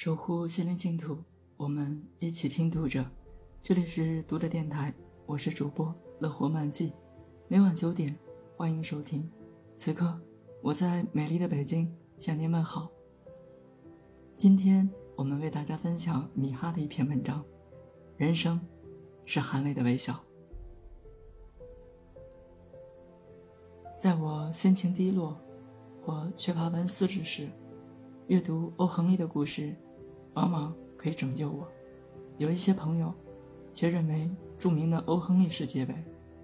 守护心灵净土，我们一起听读者。这里是读者电台，我是主播乐活漫记。每晚九点，欢迎收听。此刻，我在美丽的北京向您问好。今天我们为大家分享米哈的一篇文章：人生是含泪的微笑。在我心情低落或缺乏文思之时，阅读欧亨利的故事。往往可以拯救我。有一些朋友却认为著名的欧亨利式结尾，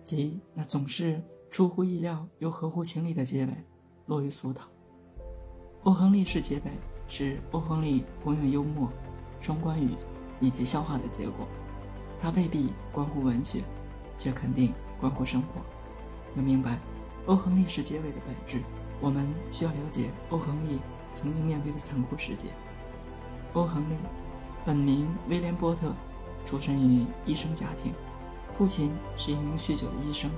即那总是出乎意料又合乎情理的结尾，落于俗套。欧亨利式结尾是欧亨利不用幽默、双关语以及笑话的结果。它未必关乎文学，却肯定关乎生活。要明白欧亨利式结尾的本质，我们需要了解欧亨利曾经面对的残酷世界。欧亨利，本名威廉波特，出身于医生家庭，父亲是一名酗酒的医生，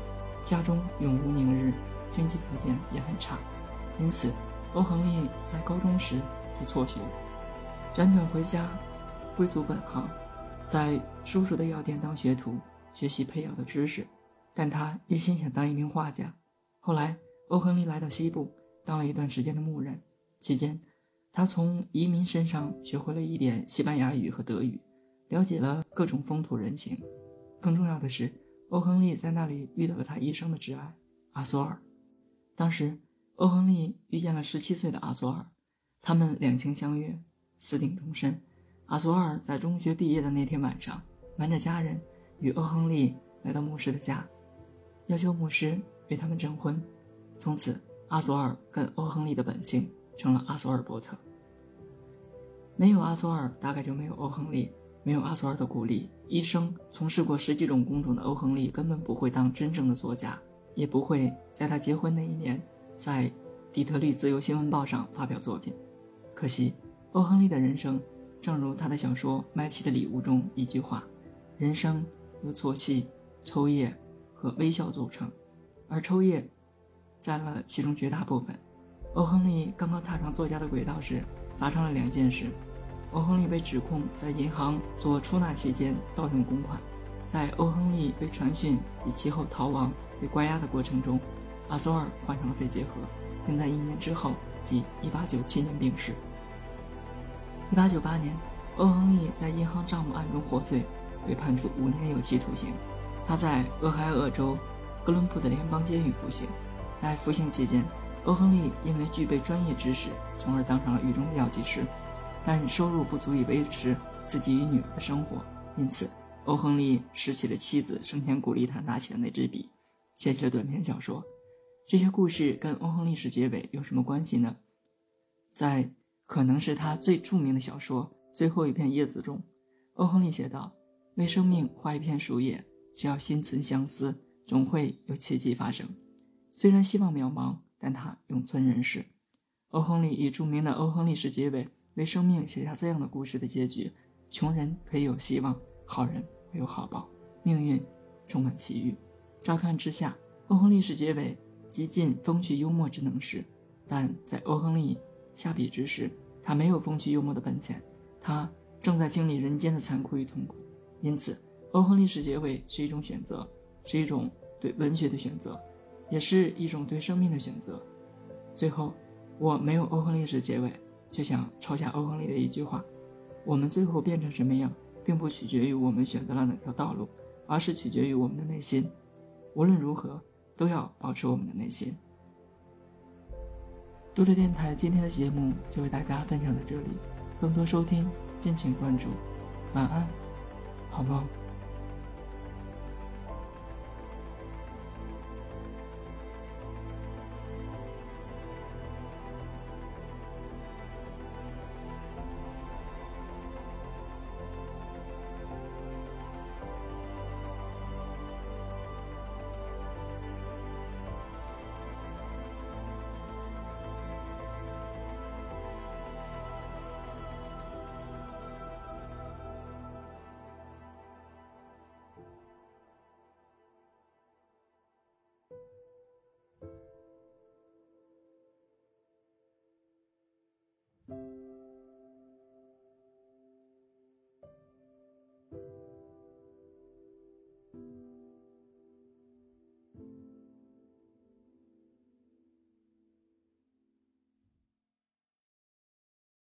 家中永无宁日，经济条件也很差，因此欧亨利在高中时就辍学，辗转回家，归祖本行，在叔叔的药店当学徒，学习配药的知识，但他一心想当一名画家。后来，欧亨利来到西部，当了一段时间的牧人，期间。他从移民身上学会了一点西班牙语和德语，了解了各种风土人情。更重要的是，欧亨利在那里遇到了他一生的挚爱阿索尔。当时，欧亨利遇见了十七岁的阿索尔，他们两情相悦，私定终身。阿索尔在中学毕业的那天晚上，瞒着家人与欧亨利来到牧师的家，要求牧师为他们证婚。从此，阿索尔跟欧亨利的本性成了阿索尔伯特。没有阿索尔，大概就没有欧亨利。没有阿索尔的鼓励，一生从事过十几种工种的欧亨利根本不会当真正的作家，也不会在他结婚那一年在底特律自由新闻报上发表作品。可惜，欧亨利的人生，正如他的小说《麦琪的礼物》中一句话：“人生由啜泣、抽噎和微笑组成，而抽噎占了其中绝大部分。”欧亨利刚刚踏上作家的轨道时。发生了两件事：欧亨利被指控在银行做出纳期间盗用公款；在欧亨利被传讯及其后逃亡、被关押的过程中，阿索尔患上了肺结核，并在一年之后，即1897年病逝。1898年，欧亨利在银行账目案中获罪，被判处五年有期徒刑。他在俄亥俄州哥伦布的联邦监狱服刑，在服刑期间。欧亨利因为具备专业知识，从而当上了狱中的药剂师，但收入不足以维持自己与女儿的生活，因此欧亨利拾起了妻子生前鼓励他拿起的那支笔，写起了短篇小说。这些故事跟欧亨利式结尾有什么关系呢？在可能是他最著名的小说《最后一片叶子》中，欧亨利写道：“为生命画一片树叶，只要心存相思，总会有奇迹发生。虽然希望渺茫。”但他永存人世。欧亨利以著名的欧亨利式结尾为生命写下这样的故事的结局：穷人可以有希望，好人会有好报，命运充满奇遇。乍看之下，欧亨利式结尾极尽风趣幽默之能事，但在欧亨利下笔之时，他没有风趣幽默的本钱，他正在经历人间的残酷与痛苦。因此，欧亨利式结尾是一种选择，是一种对文学的选择。也是一种对生命的选择。最后，我没有欧亨利式结尾，就想抄下欧亨利的一句话：“我们最后变成什么样，并不取决于我们选择了哪条道路，而是取决于我们的内心。无论如何，都要保持我们的内心。”读者电台今天的节目就为大家分享到这里，更多收听敬请关注。晚安，好梦。